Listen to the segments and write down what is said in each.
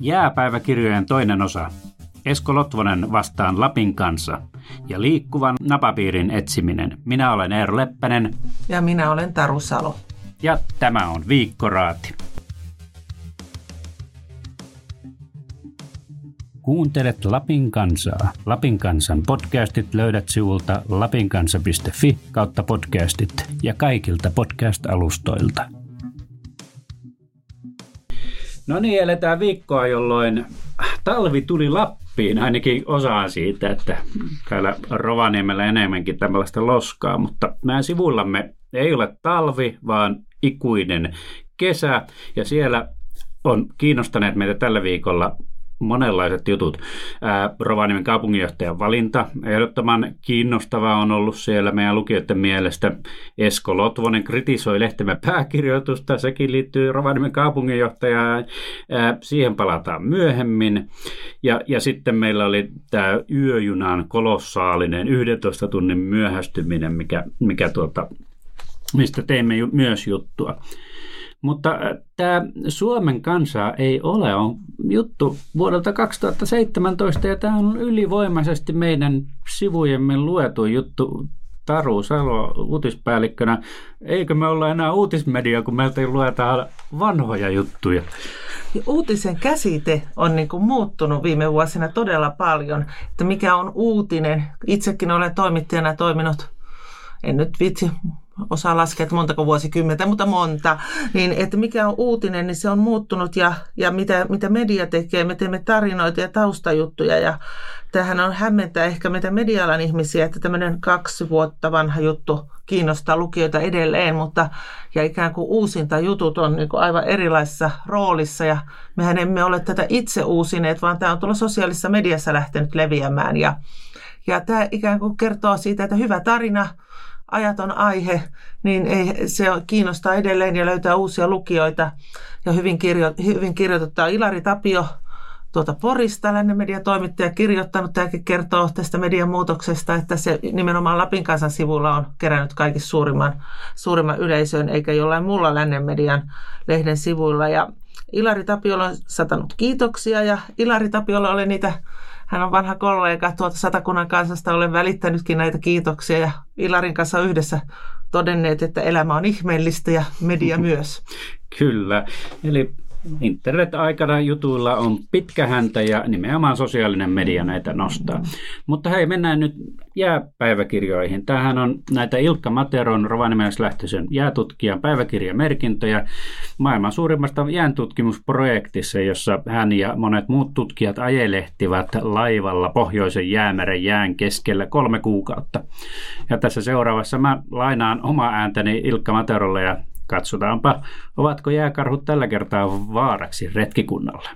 Jääpäiväkirjojen toinen osa. Esko Lotvonen vastaan Lapin kanssa ja liikkuvan napapiirin etsiminen. Minä olen Eero Leppänen. Ja minä olen Taru Salo. Ja tämä on Viikkoraati. Kuuntelet Lapin kansaa. Lapin kansan podcastit löydät sivulta lapinkansa.fi kautta podcastit ja kaikilta podcast-alustoilta. No niin, eletään viikkoa, jolloin talvi tuli Lappiin, ainakin osaan siitä, että täällä Rovaniemellä enemmänkin tällaista loskaa, mutta meidän sivullamme ei ole talvi, vaan ikuinen kesä, ja siellä on kiinnostaneet meitä tällä viikolla monenlaiset jutut. Rovaniemen kaupunginjohtajan valinta, ehdottoman kiinnostavaa on ollut siellä meidän lukijoiden mielestä. Esko Lotvonen kritisoi lehtemme pääkirjoitusta, sekin liittyy Rovaniemen kaupunginjohtajaan. Siihen palataan myöhemmin. Ja, ja sitten meillä oli tämä yöjunan kolossaalinen 11 tunnin myöhästyminen, mikä, mikä tuota, mistä teimme myös juttua. Mutta äh, tämä Suomen kansa ei ole, on juttu vuodelta 2017 ja tämä on ylivoimaisesti meidän sivujemme luetu juttu Taru Salo uutispäällikkönä. Eikö me olla enää uutismedia, kun meiltä luetaan vanhoja juttuja? Uutisen käsite on niin kuin muuttunut viime vuosina todella paljon, että mikä on uutinen. Itsekin olen toimittajana toiminut, en nyt vitsi osaa laskea, että montako vuosikymmentä, mutta monta, niin että mikä on uutinen, niin se on muuttunut ja, ja mitä, mitä media tekee, me teemme tarinoita ja taustajuttuja ja tähän on hämmentää ehkä meitä medialan ihmisiä, että tämmöinen kaksi vuotta vanha juttu kiinnostaa lukijoita edelleen, mutta ja ikään kuin uusinta jutut on niin kuin aivan erilaisessa roolissa ja mehän emme ole tätä itse uusineet, vaan tämä on tuolla sosiaalisessa mediassa lähtenyt leviämään ja, ja tämä ikään kuin kertoo siitä, että hyvä tarina – ajaton aihe, niin ei, se kiinnostaa edelleen ja löytää uusia lukijoita. Ja hyvin, kirjo, hyvin kirjoittaa Ilari Tapio tuota Porista, lännen mediatoimittaja, kirjoittanut. Tämäkin kertoo tästä median muutoksesta, että se nimenomaan Lapin kansan sivulla on kerännyt kaikista suurimman, suurimman yleisön, eikä jollain muulla lännen median lehden sivuilla. Ja Ilari Tapiolla on satanut kiitoksia ja Ilari Tapiolla oli niitä hän on vanha kollega tuolta Satakunnan kansasta. Olen välittänytkin näitä kiitoksia ja Ilarin kanssa yhdessä todenneet, että elämä on ihmeellistä ja media myös. Kyllä. Eli internet-aikana jutuilla on pitkä häntä ja nimenomaan sosiaalinen media näitä nostaa. Mutta hei, mennään nyt jääpäiväkirjoihin. Tämähän on näitä Ilkka Materon Rovaniemelaislähtöisen jäätutkijan päiväkirjamerkintöjä maailman suurimmasta jääntutkimusprojektissa, jossa hän ja monet muut tutkijat ajelehtivat laivalla pohjoisen jäämeren jään keskellä kolme kuukautta. Ja tässä seuraavassa mä lainaan oma ääntäni Ilkka Materolle ja Katsotaanpa, ovatko jääkarhut tällä kertaa vaaraksi retkikunnalle.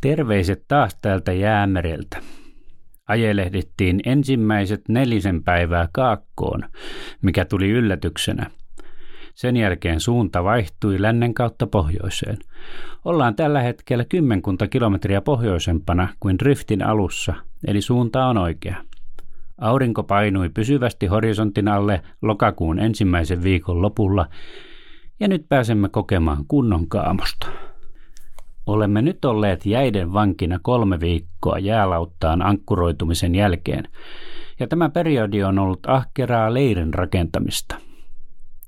Terveiset taas täältä jäämereltä. Ajelehdittiin ensimmäiset nelisen päivää kaakkoon, mikä tuli yllätyksenä. Sen jälkeen suunta vaihtui lännen kautta pohjoiseen. Ollaan tällä hetkellä kymmenkunta kilometriä pohjoisempana kuin driftin alussa, eli suunta on oikea. Aurinko painui pysyvästi horisontin alle lokakuun ensimmäisen viikon lopulla ja nyt pääsemme kokemaan kunnon kaamosta. Olemme nyt olleet jäiden vankina kolme viikkoa jäälauttaan ankkuroitumisen jälkeen, ja tämä periodi on ollut ahkeraa leirin rakentamista.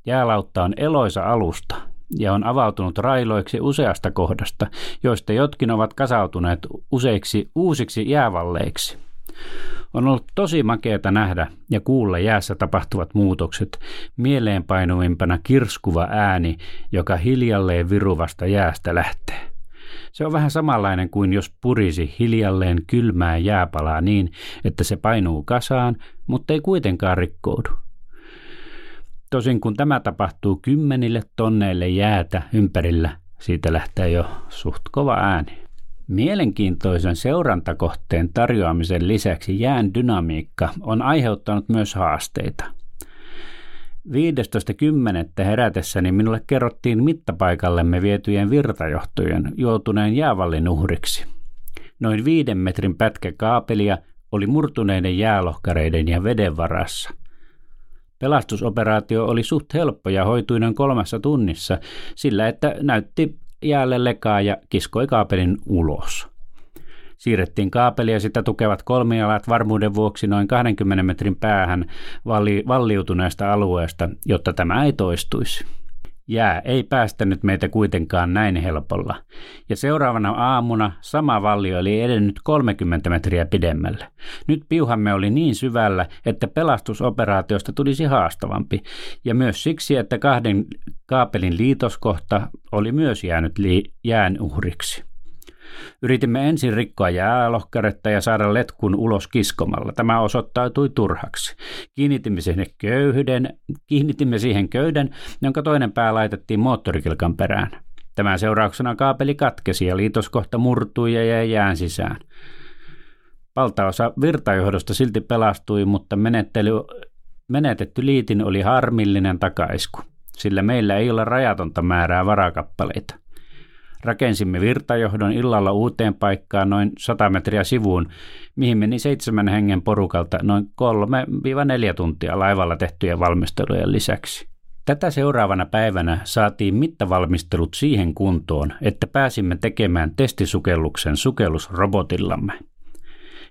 Jäälautta on eloisa alusta ja on avautunut railoiksi useasta kohdasta, joista jotkin ovat kasautuneet useiksi uusiksi jäävalleiksi. On ollut tosi makeata nähdä ja kuulla jäässä tapahtuvat muutokset, mieleenpainuvimpana kirskuva ääni, joka hiljalleen viruvasta jäästä lähtee. Se on vähän samanlainen kuin jos purisi hiljalleen kylmää jääpalaa niin, että se painuu kasaan, mutta ei kuitenkaan rikkoudu. Tosin kun tämä tapahtuu kymmenille tonneille jäätä ympärillä, siitä lähtee jo suht kova ääni. Mielenkiintoisen seurantakohteen tarjoamisen lisäksi jään dynamiikka on aiheuttanut myös haasteita. 15.10. herätessäni minulle kerrottiin mittapaikallemme vietyjen virtajohtojen joutuneen jäävallin uhriksi. Noin viiden metrin pätkä kaapelia oli murtuneiden jäälohkareiden ja veden varassa. Pelastusoperaatio oli suht helppo ja hoitui noin kolmessa tunnissa, sillä että näytti jäälle lekaa ja kiskoi kaapelin ulos. Siirrettiin kaapeli ja sitä tukevat kolmialat varmuuden vuoksi noin 20 metrin päähän valli, valliutuneesta alueesta, jotta tämä ei toistuisi. Jää ei päästänyt meitä kuitenkaan näin helpolla, ja seuraavana aamuna sama vallio oli edennyt 30 metriä pidemmälle. Nyt piuhamme oli niin syvällä, että pelastusoperaatiosta tulisi haastavampi, ja myös siksi, että kahden kaapelin liitoskohta oli myös jäänyt li- jään uhriksi. Yritimme ensin rikkoa jäälohkaretta ja saada letkun ulos kiskomalla. Tämä osoittautui turhaksi. Kiinnitimme siihen köyhden, kiinnitimme siihen köyden, jonka toinen pää laitettiin moottorikilkan perään. Tämän seurauksena kaapeli katkesi ja liitoskohta murtui ja jäi jään sisään. Valtaosa virtajohdosta silti pelastui, mutta menettely, menetetty liitin oli harmillinen takaisku, sillä meillä ei ole rajatonta määrää varakappaleita. Rakensimme virtajohdon illalla uuteen paikkaan noin 100 metriä sivuun, mihin meni seitsemän hengen porukalta noin 3-4 tuntia laivalla tehtyjen valmistelujen lisäksi. Tätä seuraavana päivänä saatiin mittavalmistelut siihen kuntoon, että pääsimme tekemään testisukelluksen sukellusrobotillamme.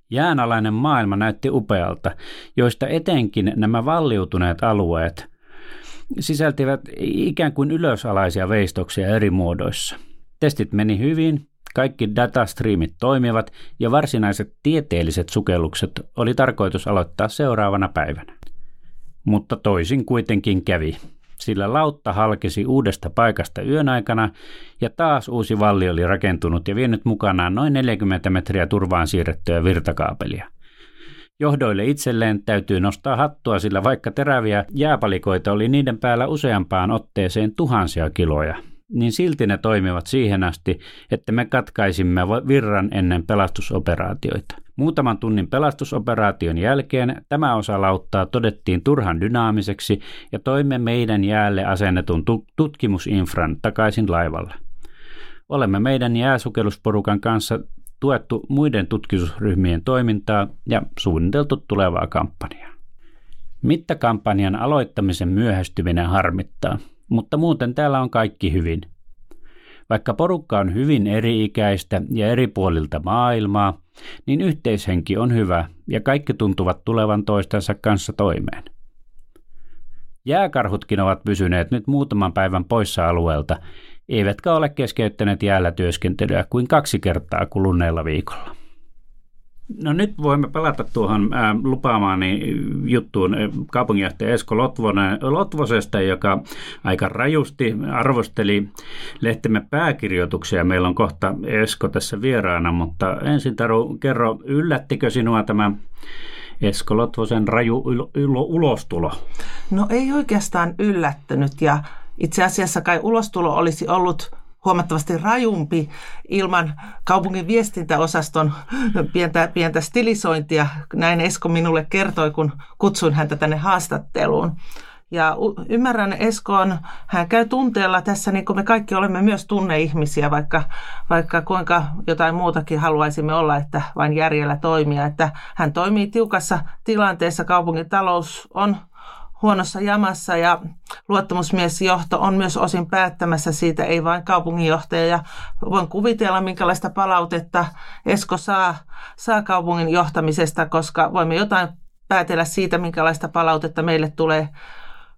Jäänalainen maailma näytti upealta, joista etenkin nämä valliutuneet alueet sisältivät ikään kuin ylösalaisia veistoksia eri muodoissa – Testit meni hyvin, kaikki datastriimit toimivat ja varsinaiset tieteelliset sukellukset oli tarkoitus aloittaa seuraavana päivänä. Mutta toisin kuitenkin kävi, sillä lautta halkesi uudesta paikasta yön aikana ja taas uusi valli oli rakentunut ja vienyt mukanaan noin 40 metriä turvaan siirrettyä virtakaapelia. Johdoille itselleen täytyy nostaa hattua, sillä vaikka teräviä jääpalikoita oli niiden päällä useampaan otteeseen tuhansia kiloja – niin silti ne toimivat siihen asti, että me katkaisimme virran ennen pelastusoperaatioita. Muutaman tunnin pelastusoperaation jälkeen tämä osa lauttaa todettiin turhan dynaamiseksi ja toimme meidän jäälle asennetun tutkimusinfran takaisin laivalle. Olemme meidän jääsukellusporukan kanssa tuettu muiden tutkimusryhmien toimintaa ja suunniteltu tulevaa kampanjaa. Mittakampanjan aloittamisen myöhästyminen harmittaa – mutta muuten täällä on kaikki hyvin. Vaikka porukka on hyvin eri-ikäistä ja eri puolilta maailmaa, niin yhteishenki on hyvä ja kaikki tuntuvat tulevan toistensa kanssa toimeen. Jääkarhutkin ovat pysyneet nyt muutaman päivän poissa alueelta, eivätkä ole keskeyttäneet jäällä työskentelyä kuin kaksi kertaa kuluneella viikolla. No nyt voimme palata tuohon lupaamaani juttuun kaupunginjohtaja Esko Lotvonen, Lotvosesta, joka aika rajusti arvosteli lehtemme pääkirjoituksia. Meillä on kohta Esko tässä vieraana, mutta ensin Taru, kerro, yllättikö sinua tämä Esko Lotvosen raju ulostulo? No ei oikeastaan yllättänyt ja itse asiassa kai ulostulo olisi ollut huomattavasti rajumpi ilman kaupungin viestintäosaston pientä, pientä stilisointia. Näin Esko minulle kertoi, kun kutsuin häntä tänne haastatteluun. Ja ymmärrän Eskoon, hän käy tunteella tässä, niin kuin me kaikki olemme myös tunneihmisiä, vaikka, vaikka kuinka jotain muutakin haluaisimme olla, että vain järjellä toimia. Että hän toimii tiukassa tilanteessa, kaupungin talous on huonossa jamassa ja luottamusmiesjohto on myös osin päättämässä siitä, ei vain kaupunginjohtaja. Ja voin kuvitella, minkälaista palautetta Esko saa, saa kaupungin johtamisesta, koska voimme jotain päätellä siitä, minkälaista palautetta meille tulee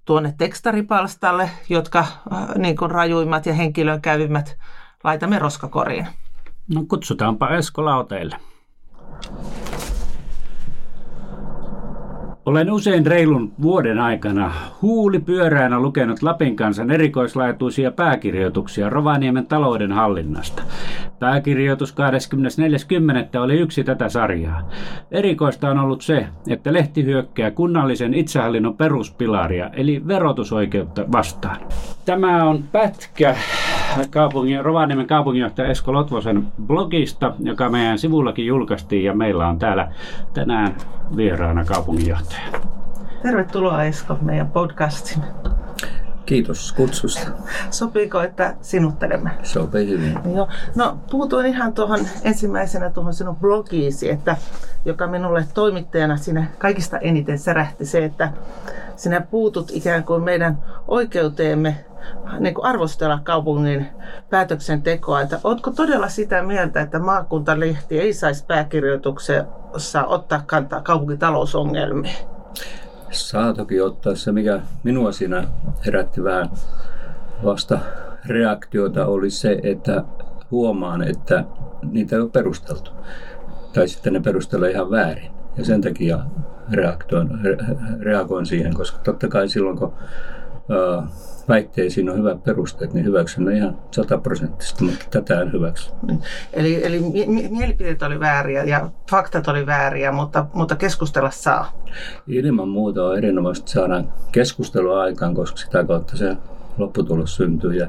tuonne tekstaripalstalle, jotka äh, niin kuin rajuimmat ja henkilön kävimmät laitamme roskakoriin. No kutsutaanpa Esko lauteille. Olen usein reilun vuoden aikana huuli pyöräänä lukenut Lapin kansan erikoislaatuisia pääkirjoituksia Rovaniemen talouden hallinnasta. Pääkirjoitus 24.10. oli yksi tätä sarjaa. Erikoista on ollut se, että lehti hyökkää kunnallisen itsehallinnon peruspilaria, eli verotusoikeutta vastaan. Tämä on pätkä kaupungin, Rovaniemen kaupunginjohtaja Esko Lotvosen blogista, joka meidän sivullakin julkaistiin ja meillä on täällä tänään vieraana kaupunginjohtaja. Tervetuloa Esko meidän podcastiin. Kiitos kutsusta. Sopiiko, että sinuttelemme? Sopii hyvin. Joo. No puutuin ihan tuohon ensimmäisenä tuohon sinun blogiisi, että, joka minulle toimittajana sinä kaikista eniten särähti se, että sinä puutut ikään kuin meidän oikeuteemme niin kuin arvostella kaupungin päätöksentekoa. Että oletko todella sitä mieltä, että maakuntalehti ei saisi pääkirjoituksessa ottaa kantaa kaupungin talousongelmiin? Saa toki ottaa se, mikä minua siinä herätti vähän vasta reaktiota, oli se, että huomaan, että niitä ei ole perusteltu. Tai sitten ne perustelee ihan väärin. Ja sen takia reaktoin, re, reagoin siihen, koska totta kai silloin kun väitteisiin on hyvät perusteet, niin hyväksyn ne ihan sataprosenttisesti, mutta tätä en hyväksy. Eli, eli mielipiteet oli vääriä ja faktat oli vääriä, mutta, mutta keskustella saa. Ilman muuta on erinomaisesti saada keskustelua aikaan, koska sitä kautta se lopputulos syntyy ja,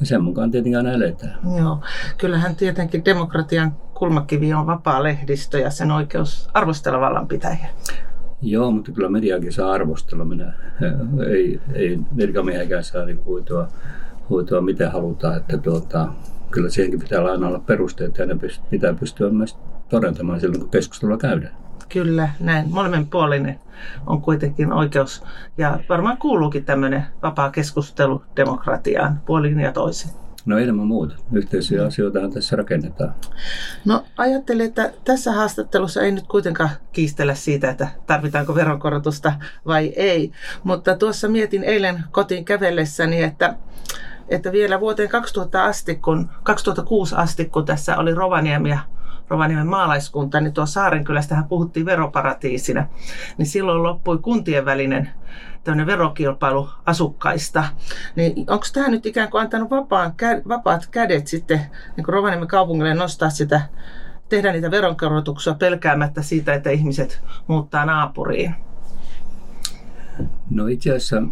ja sen mukaan tietenkin aina eletään. Joo, kyllähän tietenkin demokratian kulmakivi on vapaa lehdistö ja sen oikeus arvostella vallanpitäjiä. Joo, mutta kyllä mediakin saa arvostella. Minä, ei, ei virkamiehenkään saa niin huitoa, huitoa miten halutaan. Että tuota, kyllä siihenkin pitää aina olla perusteet ja ne pitää pystyä myös todentamaan silloin, kun keskustelua käydään. Kyllä, näin. Molemminpuolinen on kuitenkin oikeus. Ja varmaan kuuluukin tämmöinen vapaa keskustelu demokratiaan puolin ja toisin. No ilman muuta. Yhteisiä asioita tässä rakennetaan. No ajattelin, että tässä haastattelussa ei nyt kuitenkaan kiistellä siitä, että tarvitaanko veronkorotusta vai ei. Mutta tuossa mietin eilen kotiin kävellessäni, että että vielä vuoteen 2000 asti, kun, 2006 asti, kun tässä oli Rovaniemi ja Rovaniemen maalaiskunta, niin tuo Saarenkylästähän puhuttiin veroparatiisina, niin silloin loppui kuntien välinen tämmöinen verokilpailu asukkaista. Niin onko tämä nyt ikään kuin antanut vapaan, vapaat kädet sitten niin kuin Rovaniemen kaupungille nostaa sitä, tehdä niitä veronkorotuksia pelkäämättä siitä, että ihmiset muuttaa naapuriin? No itse asiassa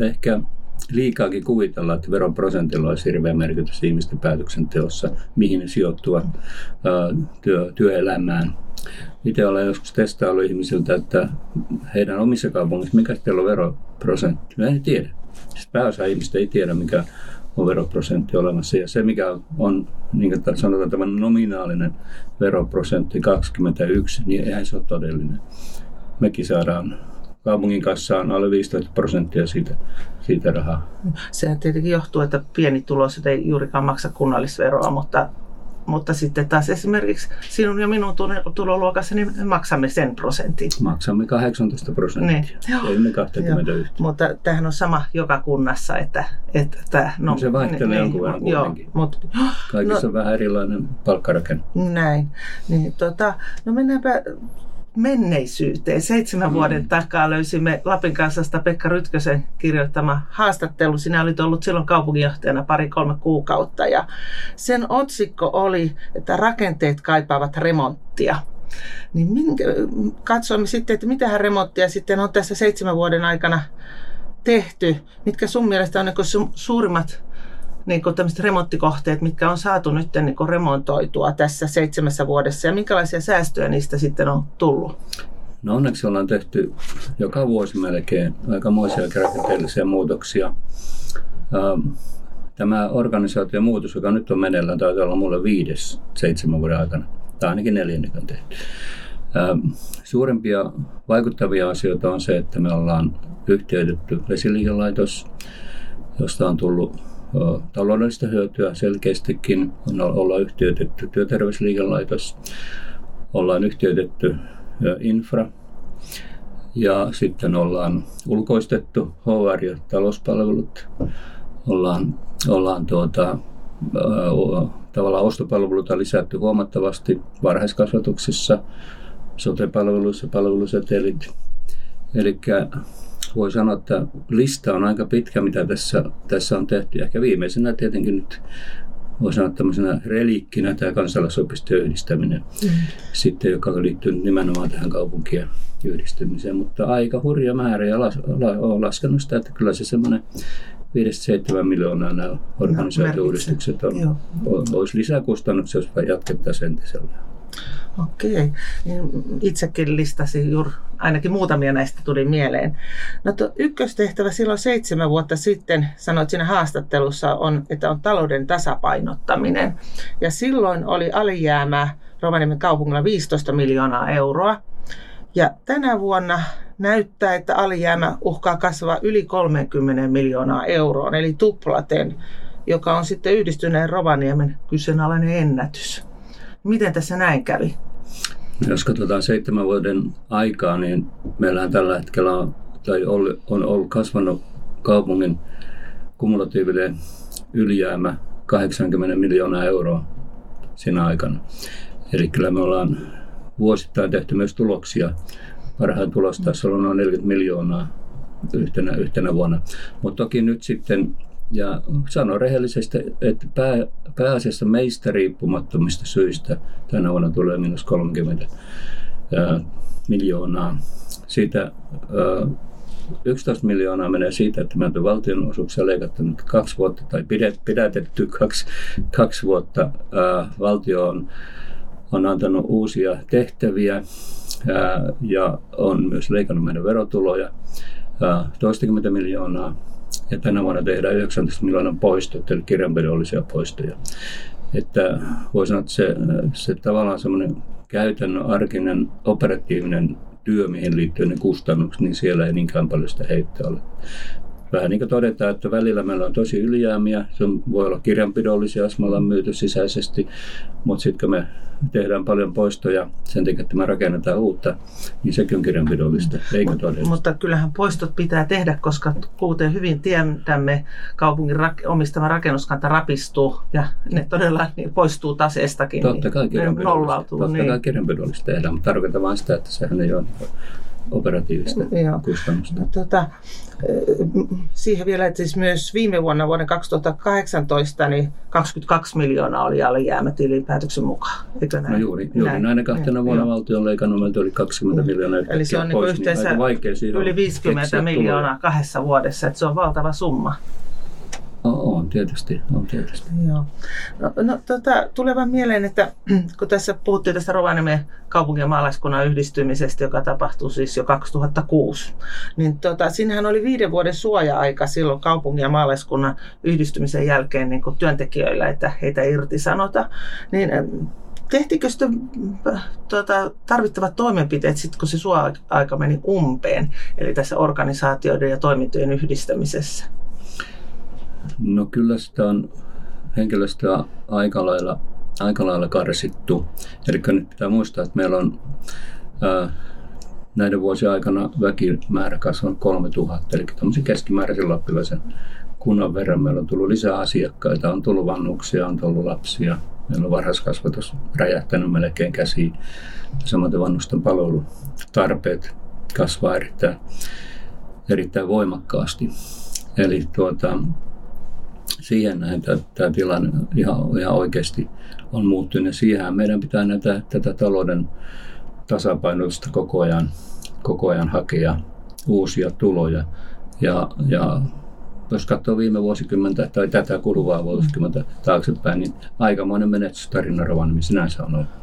ehkä liikaakin kuvitella, että veroprosentilla olisi hirveä merkitys ihmisten päätöksenteossa, mihin ne sijoittuvat työ, työelämään. Itse olen joskus testaillut ihmisiltä, että heidän omissa kaupungissa, mikä teillä on veroprosentti. Mä en tiedä. Siis pääosa ihmistä ei tiedä, mikä on veroprosentti olemassa. Ja se, mikä on, niin kuin sanotaan, tämä nominaalinen veroprosentti 21, niin eihän se ole todellinen. Mekin saadaan kaupungin kassaan alle 15 prosenttia siitä, siitä rahaa. Se tietenkin johtuu, että pienituloiset ei juurikaan maksa kunnallisveroa, mutta mutta sitten taas esimerkiksi sinun ja minun tuloluokassa niin me maksamme sen prosentin. Maksamme 18 prosenttia, niin. ei me 21. Mutta tämähän on sama joka kunnassa, että... että no, no, se vaihtelee niin, jonkun verran joo, mutta, Kaikissa no, on vähän erilainen palkkarakenne. Näin. Niin, tota, no mennäänpä menneisyyteen. Seitsemän mm. vuoden takaa löysimme Lapin kansasta Pekka Rytkösen kirjoittama haastattelu. Sinä olit ollut silloin kaupunginjohtajana pari-kolme kuukautta ja sen otsikko oli, että rakenteet kaipaavat remonttia. Niin minkä, katsoimme sitten, että mitä remonttia sitten on tässä seitsemän vuoden aikana tehty. Mitkä sun mielestä on niin suurimmat niin kuin tämmöiset remonttikohteet, mitkä on saatu nyt niin kuin remontoitua tässä seitsemässä vuodessa ja minkälaisia säästöjä niistä sitten on tullut? No onneksi ollaan tehty joka vuosi melkein aikamoisia rakenteellisia muutoksia. Ähm, tämä organisaation muutos, joka nyt on meneillään, taitaa olla mulle viides seitsemän vuoden aikana. Tai ainakin neljännek on tehty. Ähm, suurimpia vaikuttavia asioita on se, että me ollaan yhtiöitetty vesiliikelaitos, josta on tullut taloudellista hyötyä selkeästikin. On olla yhtiöitetty työterveysliikelaitos, ollaan yhtiöitetty infra ja sitten ollaan ulkoistettu HR ja talouspalvelut. Ollaan, ollaan tuota, tavallaan ostopalveluita lisätty huomattavasti varhaiskasvatuksessa, sote-palveluissa, palvelusetelit. Eli voi sanoa, että lista on aika pitkä, mitä tässä, tässä on tehty. Ehkä viimeisenä tietenkin nyt voi sanoa tämmöisenä reliikkinä tämä kansalaisopistojen yhdistäminen, mm. sitten, joka liittyy nimenomaan tähän kaupunkien yhdistymiseen. Mutta aika hurja määrä ja las, la, olen laskenut sitä, että kyllä se semmoinen 5-7 miljoonaa nämä organisaatio-uudistukset on, on, olisi lisäkustannuksia, jos jatkettaisiin entisellä. Okei. Niin itsekin listasin juuri, ainakin muutamia näistä tuli mieleen. No tuo ykköstehtävä silloin seitsemän vuotta sitten, sanoit siinä haastattelussa, on, että on talouden tasapainottaminen. Ja silloin oli alijäämää Rovaniemen kaupungilla 15 miljoonaa euroa. Ja tänä vuonna näyttää, että alijäämä uhkaa kasvaa yli 30 miljoonaa euroa, eli tuplaten, joka on sitten yhdistyneen Rovaniemen kyseenalainen ennätys. Miten tässä näin kävi? Jos katsotaan seitsemän vuoden aikaa, niin meillähän tällä hetkellä on, tai on ollut kasvanut kaupungin kumulatiivinen ylijäämä 80 miljoonaa euroa siinä aikana. Eli kyllä me ollaan vuosittain tehty myös tuloksia. Parhaan tulostasolla on noin 40 miljoonaa yhtenä, yhtenä vuonna. Mutta toki nyt sitten, ja sanon rehellisesti, että pää, pääasiassa meistä riippumattomista syistä tänä vuonna tulee minus 30 ää, miljoonaa. Siitä ää, 11 miljoonaa menee siitä, että meiltä valtionosuuksia leikattu kaksi vuotta tai pidätetty kaksi, kaksi vuotta. Ää, valtio on, on antanut uusia tehtäviä ja on myös leikannut meidän verotuloja toistakymmentä miljoonaa. Ja tänä vuonna tehdään 19 miljoonan poistot, eli kirjanpidollisia poistoja. Että voi sanoa, että se, se tavallaan semmoinen käytännön, arkinen, operatiivinen työ, mihin liittyy ne kustannukset, niin siellä ei niinkään paljon sitä heittoa ole. Vähän niin kuin todetaan, että välillä meillä on tosi ylijäämiä, se voi olla kirjanpidollisia, jos me ollaan myyty sisäisesti, mutta sitten kun me tehdään paljon poistoja sen takia, että me rakennetaan uutta, niin sekin on kirjanpidollista, eikö todella? Mutta kyllähän poistot pitää tehdä, koska kuten hyvin tiedämme, kaupungin rak- omistama rakennuskanta rapistuu ja ne todella niin poistuu taseestakin. Totta kai niin kirjanpidollista, totta niin. kai kirjanpidollista tehdään, mutta tarkoitan vain sitä, että sehän ei ole operatiivista Joo. kustannusta. No, tota, siihen vielä, että siis myös viime vuonna vuoden 2018 niin 22 miljoonaa oli alijäämä tilinpäätöksen mukaan. Eikö näin? No juuri, juuri näin. näinä kahtena vuonna valtio on leikannut meiltä yli 20 miljoonaa. Eli se on niin pois, yhteensä niin yli 50 miljoonaa kahdessa vuodessa, että se on valtava summa. On tietysti, on tietysti. Joo. No, no tota, tulevan mieleen, että kun tässä puhuttiin tästä Rovaniemen kaupungin ja maalaiskunnan yhdistymisestä, joka tapahtui siis jo 2006, niin tota, siinähän oli viiden vuoden suoja-aika silloin kaupungin ja maalaiskunnan yhdistymisen jälkeen niin työntekijöillä, että heitä irtisanota. Niin tehtikö sitten tuota, tarvittavat toimenpiteet sitten, kun se suoja-aika meni umpeen, eli tässä organisaatioiden ja toimintojen yhdistämisessä? No kyllä sitä on henkilöstöä aika lailla, aika lailla karsittu. Eli nyt pitää muistaa, että meillä on ää, näiden vuosien aikana väkimäärä kasvanut 3000, eli tämmöisen keskimääräisen lappilaisen kunnan verran. Meillä on tullut lisää asiakkaita, on tullut vannuksia, on tullut lapsia. Meillä on varhaiskasvatus räjähtänyt melkein käsiin. Samoin vannusten palvelutarpeet kasvaa erittäin, erittäin voimakkaasti. Eli tuota, siihen näin tämä tilanne ihan, ihan oikeasti on muuttunut. Ja siihen meidän pitää näitä, tätä talouden tasapainotusta koko ajan, koko ajan hakea uusia tuloja. Ja, ja jos katsoo viime vuosikymmentä tai tätä kuluvaa vuosikymmentä taaksepäin, niin aikamoinen menetystarina Rovaniemi sinänsä on ollut.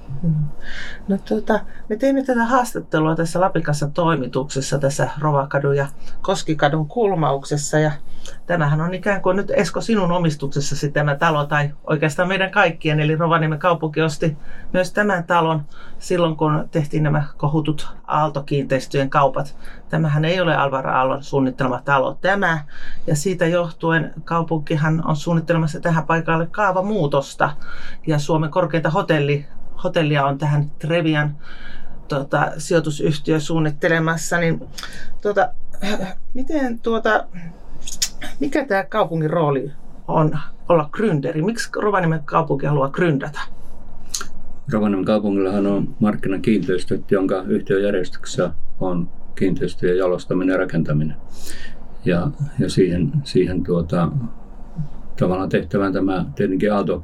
No, tuota, me teimme tätä haastattelua tässä Lapikassa toimituksessa tässä Rovakadun ja Koskikadun kulmauksessa ja tämähän on ikään kuin nyt Esko sinun omistuksessasi tämä talo tai oikeastaan meidän kaikkien eli Rovaniemen kaupunki osti myös tämän talon silloin kun tehtiin nämä kohutut Aaltokiinteistöjen kaupat. Tämähän ei ole Alvar Aallon suunnittelema talo tämä ja siitä johtuen kaupunkihan on suunnittelemassa tähän paikalle kaavamuutosta ja Suomen korkeinta hotelli hotellia on tähän Trevian tuota, sijoitusyhtiö suunnittelemassa, niin tuota, miten tuota, mikä tämä kaupungin rooli on olla gründeri? Miksi Rovaniemen kaupunki haluaa gründata? Rovaniemen kaupungillahan on markkinakiinteistöt, jonka yhtiöjärjestyksessä on kiinteistöjen jalostaminen ja rakentaminen. Ja, ja siihen, siihen tuota, tavallaan tehtävään tämä tietenkin Aalto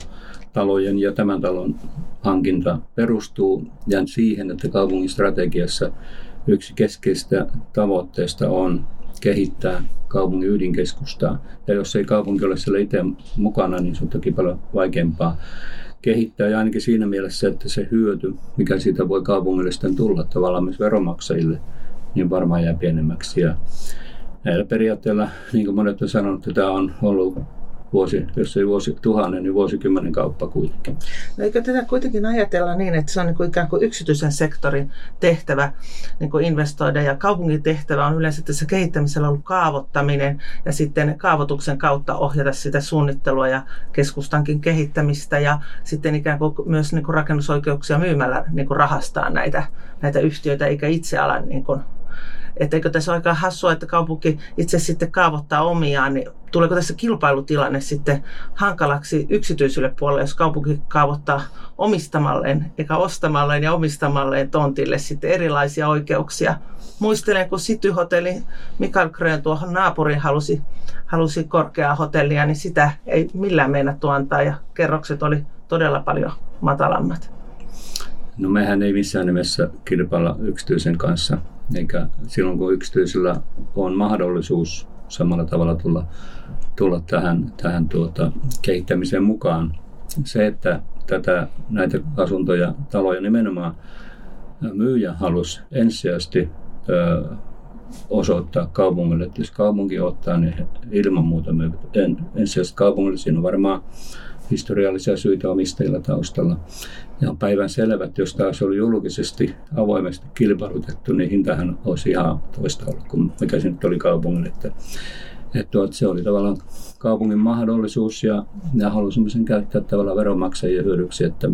talojen ja tämän talon hankinta perustuu ja siihen, että kaupungin strategiassa yksi keskeistä tavoitteista on kehittää kaupungin ydinkeskustaa. Ja jos ei kaupunki ole siellä itse mukana, niin se on toki paljon vaikeampaa kehittää. Ja ainakin siinä mielessä, että se hyöty, mikä siitä voi kaupungille sitten tulla tavallaan myös veromaksajille, niin varmaan jää pienemmäksi. Ja näillä periaatteilla, niin kuin monet on sanonut, että tämä on ollut vuosi, jos ei vuosi tuhannen, niin vuosikymmenen kauppa kuitenkin. No eikö tätä kuitenkin ajatella niin, että se on niin kuin ikään kuin yksityisen sektorin tehtävä niin kuin investoida ja kaupungin tehtävä on yleensä tässä kehittämisellä ollut kaavoittaminen ja sitten kaavoituksen kautta ohjata sitä suunnittelua ja keskustankin kehittämistä ja sitten ikään kuin myös niin kuin rakennusoikeuksia myymällä niin kuin rahastaa näitä, näitä yhtiöitä eikä itse ala niin kuin että eikö tässä ole aika hassua, että kaupunki itse sitten kaavoittaa omiaan, niin tuleeko tässä kilpailutilanne sitten hankalaksi yksityiselle puolelle, jos kaupunki kaavoittaa omistamalleen, eikä ostamalleen ja omistamalleen tontille sitten erilaisia oikeuksia. Muistelen, kun City-hotelli Mikael Grön tuohon naapuriin halusi, halusi korkeaa hotellia, niin sitä ei millään meinattu antaa ja kerrokset oli todella paljon matalammat. No mehän ei missään nimessä kilpailla yksityisen kanssa, eikä silloin kun yksityisellä on mahdollisuus samalla tavalla tulla, tulla tähän, tähän tuota, kehittämiseen mukaan. Se, että tätä, näitä asuntoja, taloja nimenomaan myyjä halusi ensisijaisesti ö, osoittaa kaupungille, että jos kaupunki ottaa, niin ilman muuta me en, ensisijaisesti kaupungille. Siinä on varmaan historiallisia syitä omistajilla taustalla. On päivän selvä, että jos taas oli julkisesti avoimesti kilpailutettu, niin hintahan olisi ihan toista ollut kuin mikä se nyt oli kaupungille. Että, että tuot, se oli tavallaan kaupungin mahdollisuus ja, ja halusimme sen käyttää tavallaan veronmaksajien hyödyksi, että,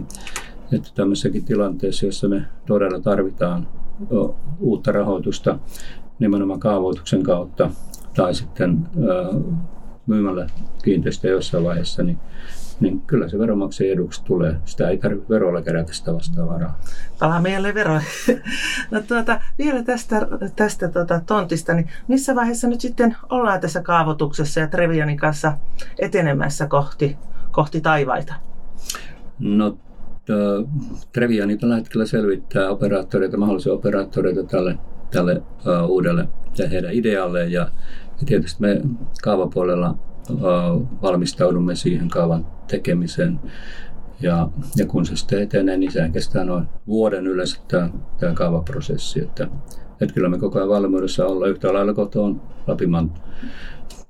että tämmöisessäkin tilanteessa, jossa me todella tarvitaan uutta rahoitusta nimenomaan kaavoituksen kautta tai sitten myymällä kiinteistöjä jossain vaiheessa, niin niin kyllä se veronmaksajien eduksi tulee. Sitä ei tarvitse verolla kerätä sitä vastaavaa rahaa. Palaa meille vero. no tuota, vielä tästä, tästä tuota, tontista, niin missä vaiheessa nyt sitten ollaan tässä kaavoituksessa ja Trevianin kanssa etenemässä kohti, kohti taivaita? No Treviani tällä hetkellä selvittää operaattoreita, mahdollisia operaattoreita tälle, tälle uh, uudelle ja heidän idealleen. Ja, ja tietysti me kaavapuolella valmistaudumme siihen kaavan tekemiseen. Ja, ja kun se sitten etenee, niin sehän kestää noin vuoden yleensä tämä, tämä kaavaprosessi. Että, että kyllä me koko ajan valmiudessa olla yhtä lailla kotoon Lapiman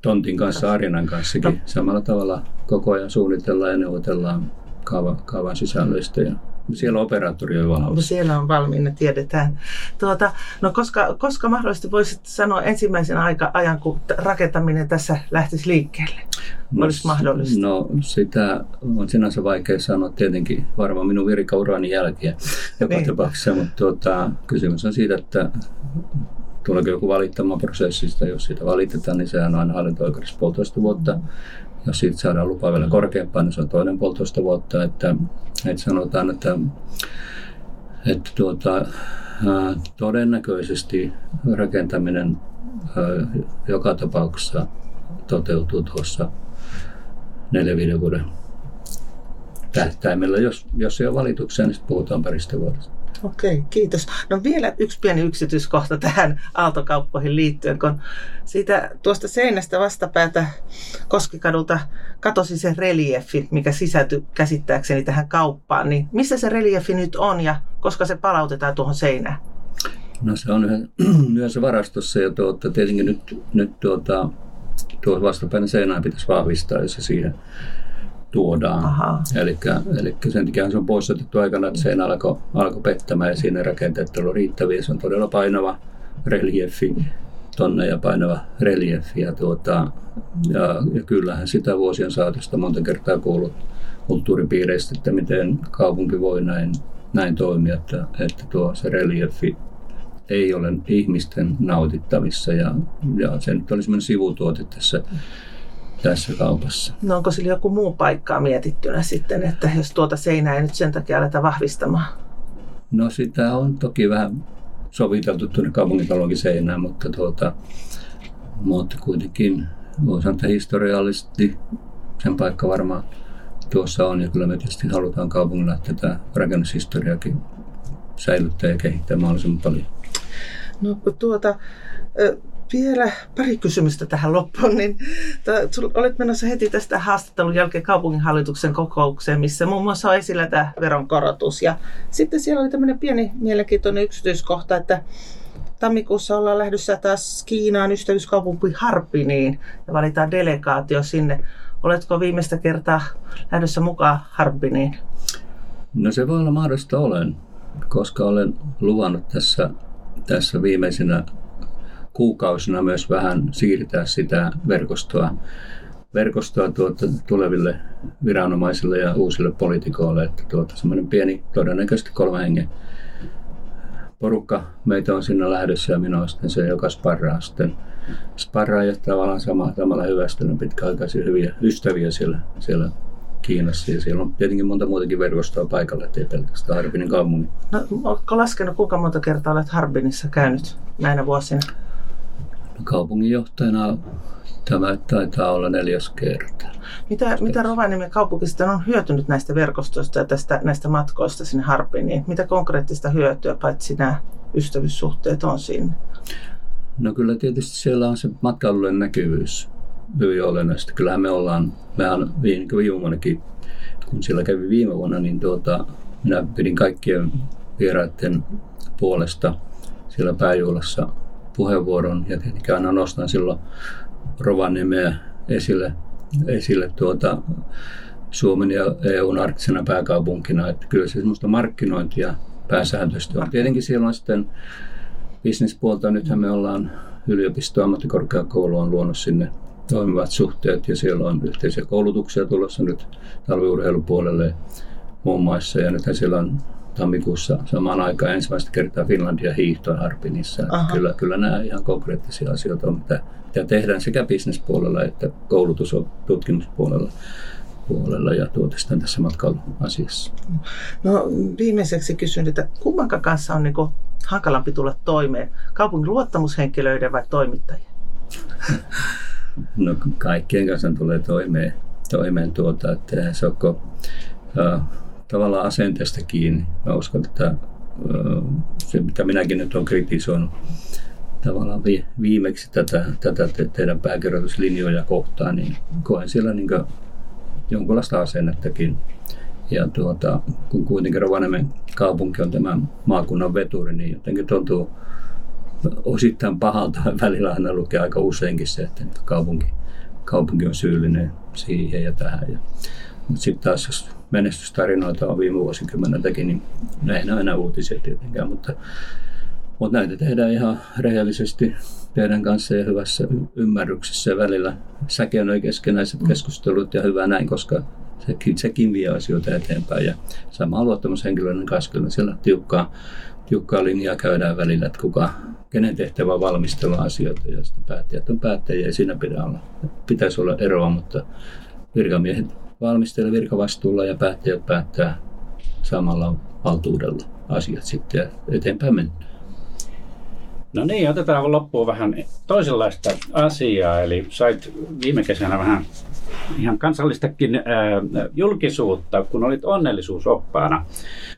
tontin kanssa, Arjanan kanssakin. No. Samalla tavalla koko ajan suunnitellaan ja neuvotellaan kaava, kaavan sisällöistä ja siellä operaattori on valmis. Siellä on valmiina, tiedetään. Tuota, no koska, koska mahdollisesti voisit sanoa ensimmäisen aika, ajan, kun rakentaminen tässä lähtisi liikkeelle? No, olisi mahdollista? No sitä on sinänsä vaikea sanoa tietenkin varmaan minun virikaurani jälkeen joka niin. tapauksessa, mutta tuota, kysymys on siitä, että tuleeko joku valittamaan prosessista. Jos siitä valitetaan, niin sehän on aina hallinto-oikeudessa puolitoista vuotta. Jos siitä saadaan lupa vielä korkeampaan, niin se on toinen puolitoista vuotta. Että, että sanotaan, että, että tuota, todennäköisesti rakentaminen joka tapauksessa toteutuu tuossa neljä viiden vuoden tähtäimellä. Jos, jos ei ole valituksia, niin puhutaan parista vuodesta. Okei, kiitos. No vielä yksi pieni yksityiskohta tähän aaltokauppoihin liittyen, kun siitä tuosta seinästä vastapäätä Koskikadulta katosi se reliefi, mikä sisältyi käsittääkseni tähän kauppaan. Niin missä se reliefi nyt on ja koska se palautetaan tuohon seinään? No se on yhdessä varastossa ja tuota, tietenkin nyt, nyt tuota, tuo vastapäin seinään pitäisi vahvistaa, jos se siihen tuodaan. Eli sen takia se on poistettu aikana, että seinä alkoi alko pettämään ja siinä rakenteet oli riittäviä. Se on todella painava reliefi, tonne ja painava reliefi. Ja, tuota, ja, ja kyllähän sitä vuosien saatosta monta kertaa kuullut kulttuuripiireistä, että miten kaupunki voi näin, näin toimia, että, että tuo se reliefi ei ole ihmisten nautittavissa ja, ja se nyt oli semmoinen sivutuote tässä tässä kaupassa. No onko sillä joku muu paikkaa mietittynä sitten, että jos tuota seinää ei nyt sen takia aleta vahvistamaan? No sitä on toki vähän soviteltu tuonne kaupungitalonkin seinään, mutta, tuota, mutta kuitenkin voisi sanoa, että historiallisesti sen paikka varmaan tuossa on. Ja kyllä me tietysti halutaan kaupungilla tätä rakennushistoriakin säilyttää ja kehittää mahdollisimman paljon. No tuota, vielä pari kysymystä tähän loppuun. Niin, olet menossa heti tästä haastattelun jälkeen kaupunginhallituksen kokoukseen, missä muun muassa on esillä tämä veronkorotus. Ja sitten siellä oli tämmöinen pieni mielenkiintoinen yksityiskohta, että tammikuussa ollaan lähdössä taas Kiinaan ystävyyskaupunki Harpiniin ja valitaan delegaatio sinne. Oletko viimeistä kertaa lähdössä mukaan Harbiniin? No se voi olla mahdollista olen, koska olen luvannut tässä, tässä viimeisinä kuukausina myös vähän siirtää sitä verkostoa, verkostoa tuota, tuleville viranomaisille ja uusille poliitikoille, että tuota, semmoinen pieni, todennäköisesti kolme hengen porukka meitä on sinne lähdössä ja minä olen sitten se, joka sparraa sitten. Sparraa ja tavallaan sama, samalla hyvästänyt pitkäaikaisia hyviä ystäviä siellä, siellä Kiinassa ja siellä on tietenkin monta muutakin verkostoa paikalla, ettei pelkästään Harbinin kaupunki. No, oletko laskenut, kuinka monta kertaa olet Harbinissa käynyt näinä vuosina? Kaupunginjohtajana tämä taitaa olla neljäs kerta. Mitä, mitä Rovaniemen kaupunki sitten on hyötynyt näistä verkostoista ja tästä, näistä matkoista sinne Harbiniin? Mitä konkreettista hyötyä, paitsi nämä ystävyyssuhteet on sinne? No kyllä tietysti siellä on se matkailullinen näkyvyys hyvin olennaista. Kyllähän me ollaan, mehän niin viime vuonnakin, kun siellä kävi viime vuonna, niin tuota, minä pidin kaikkien vieraiden puolesta siellä pääjuolassa puheenvuoron ja tietenkin aina nostan silloin Rovaniemeä esille, esille tuota, Suomen ja EUn arktisena pääkaupunkina. Että kyllä se semmoista markkinointia pääsääntöisesti on. Tietenkin siellä on sitten bisnespuolta. Nythän me ollaan yliopisto ammattikorkeakoulu on luonut sinne toimivat suhteet ja siellä on yhteisiä koulutuksia tulossa nyt talviurheilupuolelle muun muassa. Ja nythän siellä on tammikuussa samaan aikaan ensimmäistä kertaa Finlandia hiihtoa Harpinissa. Kyllä, kyllä nämä ihan konkreettisia asioita on, mitä, mitä tehdään sekä bisnespuolella että koulutus- ja tutkimuspuolella puolella ja tuotestaan tässä matkailuasiassa. No viimeiseksi kysyn, että kummanka kanssa on niin hankalampi tulla toimeen, kaupungin luottamushenkilöiden vai toimittajien? No kaikkien kanssa tulee toimeen, toimeen tuota, että se onko tavallaan asenteesta kiinni. Mä uskon, että se mitä minäkin nyt olen kritisoinut tavallaan vi, viimeksi tätä, tätä te, teidän pääkirjoituslinjoja kohtaan, niin koen siellä niin jonkunlaista asennettakin. Ja tuota, kun kuitenkin Rovaniemen kaupunki on tämä maakunnan veturi, niin jotenkin tuntuu osittain pahalta. Välillä aina lukee aika useinkin se, että kaupunki, kaupunki on syyllinen siihen ja tähän. Ja, mutta sitten taas jos menestystarinoita on viime vuosikymmeneltäkin, niin näin aina uutisia tietenkään, mutta, mutta näitä tehdään ihan rehellisesti teidän kanssa ja hyvässä ymmärryksessä ja välillä säkenöi keskenäiset keskustelut ja hyvä näin, koska sekin, sekin vie asioita eteenpäin ja sama luottamushenkilöiden kanssa kyllä siellä tiukkaa, tiukkaa linjaa käydään välillä, että kuka, kenen tehtävä valmistella asioita ja sitten päättäjät on päättäjiä ja siinä pitää olla, pitäisi olla eroa, mutta virkamiehet valmistelee virkavastuulla ja päättäjät päättää samalla valtuudella asiat sitten ja eteenpäin mennään. No niin, otetaan loppuun vähän toisenlaista asiaa. Eli sait viime kesänä vähän ihan kansallistakin äh, julkisuutta, kun olit onnellisuusoppaana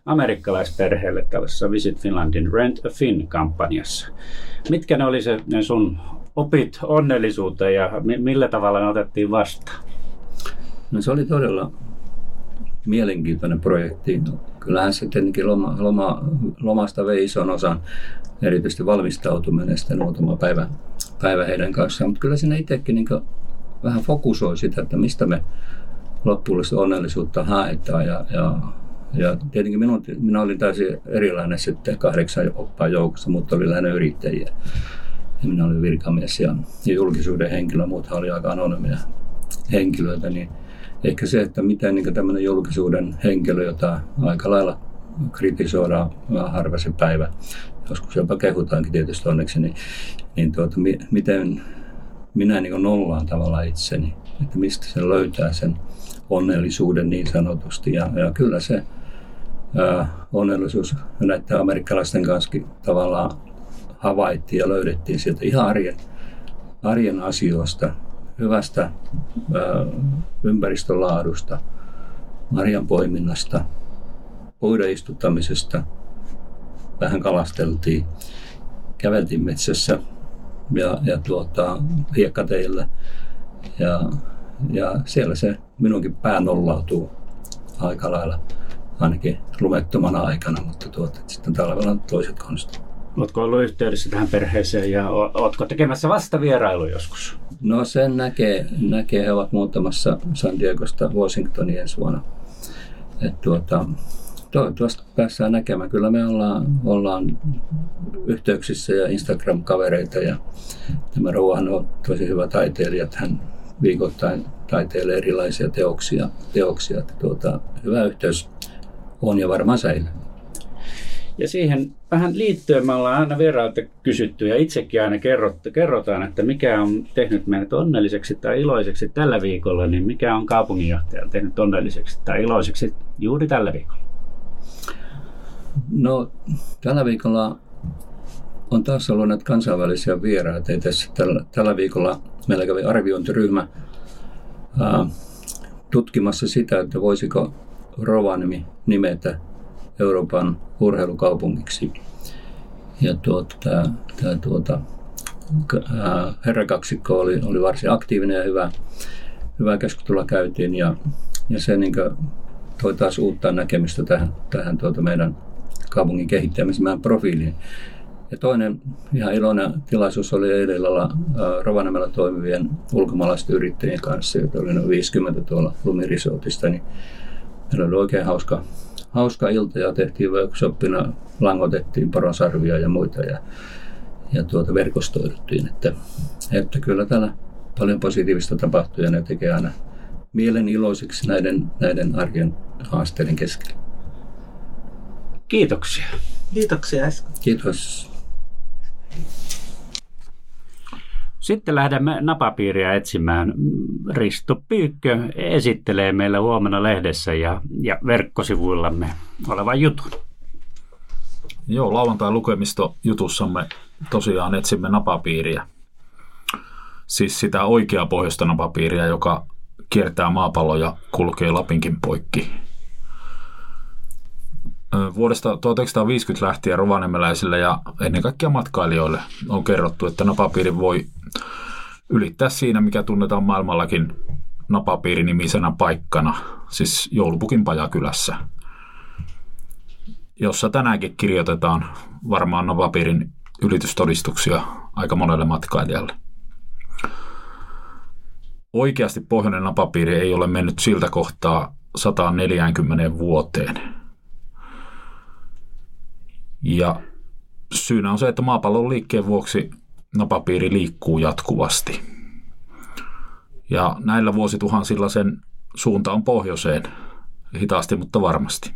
amerikkalaisperheelle tällaisessa Visit Finlandin Rent a Fin-kampanjassa. Mitkä ne oli se ne sun opit onnellisuuteen ja millä tavalla ne otettiin vastaan? No se oli todella mielenkiintoinen projekti. Kyllähän se tietenkin loma, loma, lomasta vei ison osan, erityisesti valmistautuminen sitten muutama päivä, päivä heidän kanssaan. Mutta kyllä siinä itsekin niin vähän fokusoi sitä, että mistä me loppujen onnellisuutta haetaan. Ja, ja, ja tietenkin minun, minä olin täysin erilainen sitten kahdeksan oppaan joukossa, mutta oli lähinnä yrittäjiä. Ja minä olin virkamies ja, ja julkisuuden henkilö, muuthan oli aika anonymia henkilöitä, niin ehkä se, että miten niin tämmöinen julkisuuden henkilö, jota aika lailla kritisoidaan harva se päivä, joskus jopa kehutaankin tietysti onneksi, niin, niin tuota, miten minä niin nollaan tavallaan itseni, että mistä se löytää sen onnellisuuden niin sanotusti. Ja, ja kyllä se ää, onnellisuus näiden amerikkalaisten kanssa tavallaan havaittiin ja löydettiin sieltä ihan arjen, arjen asioista, hyvästä ympäristön laadusta, marjan poiminnasta, puiden istuttamisesta, vähän kalasteltiin, käveltiin metsässä ja, ja tuota, hiekkateillä. Ja, ja siellä se minunkin pää nollautuu aika lailla, ainakin lumettomana aikana, mutta tuota, sitten talvella on toiset konstit. Oletko ollut yhteydessä tähän perheeseen ja oletko tekemässä vasta vierailu joskus? No sen näkee, näkee he ovat muuttamassa San Diegosta Washingtoniin ensi vuonna. Et tuota, toivottavasti päässään näkemään. Kyllä me ollaan, ollaan yhteyksissä ja Instagram-kavereita ja tämä Rouhan on tosi hyvä taiteilija. Hän viikoittain taiteilee erilaisia teoksia. teoksia. Tuota, hyvä yhteys on ja varmaan säilyy. Ja siihen vähän liittyen me ollaan aina vierailta kysytty ja itsekin aina kerrotaan, että mikä on tehnyt meidät onnelliseksi tai iloiseksi tällä viikolla, niin mikä on kaupunginjohtaja tehnyt onnelliseksi tai iloiseksi juuri tällä viikolla? No tällä viikolla on taas ollut näitä kansainvälisiä vieraita. Tässä tällä, tällä viikolla meillä kävi arviointiryhmä ää, tutkimassa sitä, että voisiko Rovaniemi nimetä Euroopan urheilukaupungiksi. Ja tuota, tämä, tuota, herrakaksikko oli, oli varsin aktiivinen ja hyvä, hyvä keskustelua käytiin ja, ja se niin toi taas uutta näkemystä tähän, tähän tuota meidän kaupungin kehittämiseen profiiliin. Ja toinen ihan iloinen tilaisuus oli eilen illalla toimivien ulkomaalaisten yrittäjien kanssa, joita oli noin 50 tuolla Lumirisoutista, niin meillä oli oikein hauska, hauska ilta ja tehtiin workshopina, langotettiin poronsarvia ja muita ja, ja tuota verkostoiduttiin. Että, että kyllä täällä paljon positiivista tapahtuu ja ne tekee aina mielen iloisiksi näiden, näiden arjen haasteiden keskellä. Kiitoksia. Kiitoksia Kiitos. Sitten lähdemme napapiiriä etsimään. Risto Pyykkö esittelee meillä huomenna lehdessä ja, ja verkkosivuillamme olevan jutun. Joo, lauantai lukemisto jutussamme tosiaan etsimme napapiiriä. Siis sitä oikeaa pohjoista napapiiriä, joka kiertää maapalloa ja kulkee Lapinkin poikki. Vuodesta 1950 lähtien rovaniemeläisille ja ennen kaikkea matkailijoille on kerrottu, että napapiiri voi ylittää siinä, mikä tunnetaan maailmallakin napapiirinimisenä paikkana, siis Joulupukin pajakylässä, jossa tänäänkin kirjoitetaan varmaan napapiirin ylitystodistuksia aika monelle matkailijalle. Oikeasti pohjoinen napapiiri ei ole mennyt siltä kohtaa 140 vuoteen – ja syynä on se, että maapallon liikkeen vuoksi napapiiri liikkuu jatkuvasti. Ja näillä vuosituhansilla sen suunta on pohjoiseen, hitaasti mutta varmasti.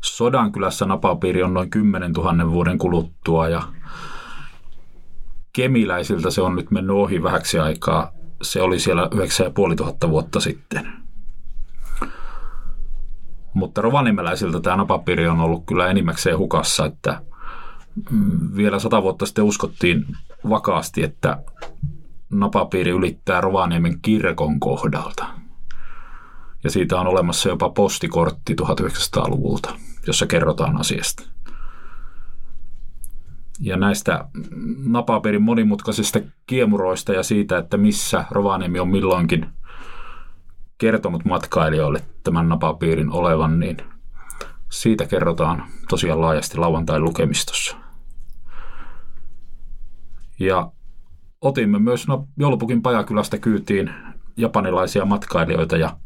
Sodankylässä napapiiri on noin 10 000 vuoden kuluttua ja kemiläisiltä se on nyt mennyt ohi vähäksi aikaa. Se oli siellä 9500 vuotta sitten. Mutta rovaniemeläisiltä tämä napapiiri on ollut kyllä enimmäkseen hukassa, että vielä sata vuotta sitten uskottiin vakaasti, että napapiiri ylittää Rovaniemen kirkon kohdalta. Ja siitä on olemassa jopa postikortti 1900-luvulta, jossa kerrotaan asiasta. Ja näistä napapiirin monimutkaisista kiemuroista ja siitä, että missä Rovaniemi on milloinkin – kertonut matkailijoille tämän napapiirin olevan, niin siitä kerrotaan tosiaan laajasti lauantain lukemistossa. Ja otimme myös no, joulupukin pajakylästä kyytiin japanilaisia matkailijoita ja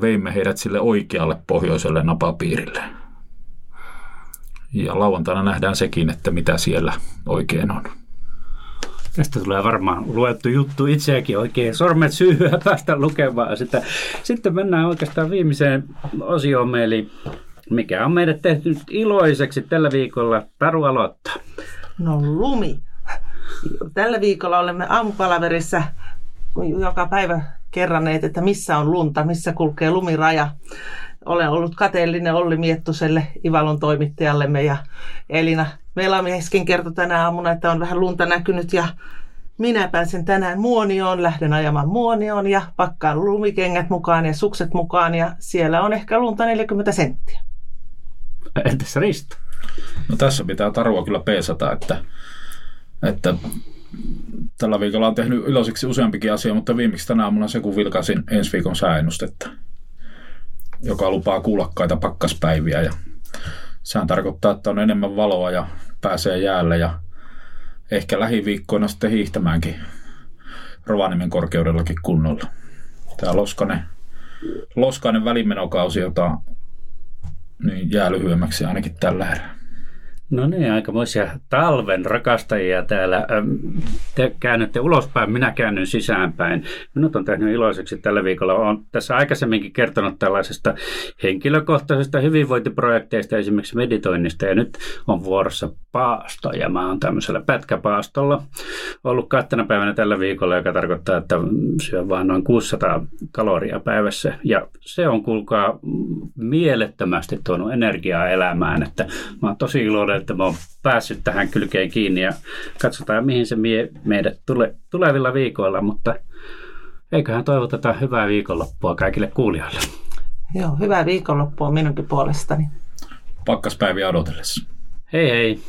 veimme heidät sille oikealle pohjoiselle napapiirille. Ja lauantaina nähdään sekin, että mitä siellä oikein on. Tästä tulee varmaan luettu juttu itseäkin oikein sormet syyhyä päästä lukemaan sitä. Sitten mennään oikeastaan viimeiseen osioon, eli mikä on meidät tehty iloiseksi tällä viikolla. Taru aloittaa. No lumi. Tällä viikolla olemme aamupalaverissa joka päivä kerranneet, että missä on lunta, missä kulkee lumiraja. Olen ollut kateellinen Olli Miettuselle, Ivalon toimittajallemme ja Elina Melamieskin kertoi tänä aamuna, että on vähän lunta näkynyt ja minä pääsen tänään muonioon, lähden ajamaan muonioon ja pakkaan lumikengät mukaan ja sukset mukaan ja siellä on ehkä lunta 40 senttiä. Entäs Risto? No tässä pitää Tarua kyllä peesata, että, että tällä viikolla on tehnyt iloiseksi useampikin asia, mutta viimeksi tänä aamuna se kun vilkaisin ensi viikon sääennustetta, joka lupaa kuulokkaita pakkaspäiviä ja Sehän tarkoittaa, että on enemmän valoa ja pääsee jäälle ja ehkä lähiviikkoina sitten hiihtämäänkin Rovaniemen korkeudellakin kunnolla. Tämä Loskanen, Loskanen välimenokausi, jota niin jää lyhyemmäksi ainakin tällä erää. No niin, aikamoisia talven rakastajia täällä. Te käännytte ulospäin, minä käännyn sisäänpäin. Minut on tehnyt iloiseksi tällä viikolla. Olen tässä aikaisemminkin kertonut tällaisesta henkilökohtaisesta hyvinvointiprojekteista, esimerkiksi meditoinnista, ja nyt on vuorossa paasto, ja mä oon tämmöisellä pätkäpaastolla ollut kahtena päivänä tällä viikolla, joka tarkoittaa, että syö vain noin 600 kaloria päivässä, ja se on kuulkaa mielettömästi tuonut energiaa elämään, että mä oon tosi iloinen, että mä oon päässyt tähän kylkeen kiinni ja katsotaan, mihin se mie meidät tule, tulevilla viikoilla, mutta eiköhän toivoteta hyvää viikonloppua kaikille kuulijoille. Joo, hyvää viikonloppua minunkin puolestani. Pakkaspäiviä odotellessa. Hei hei!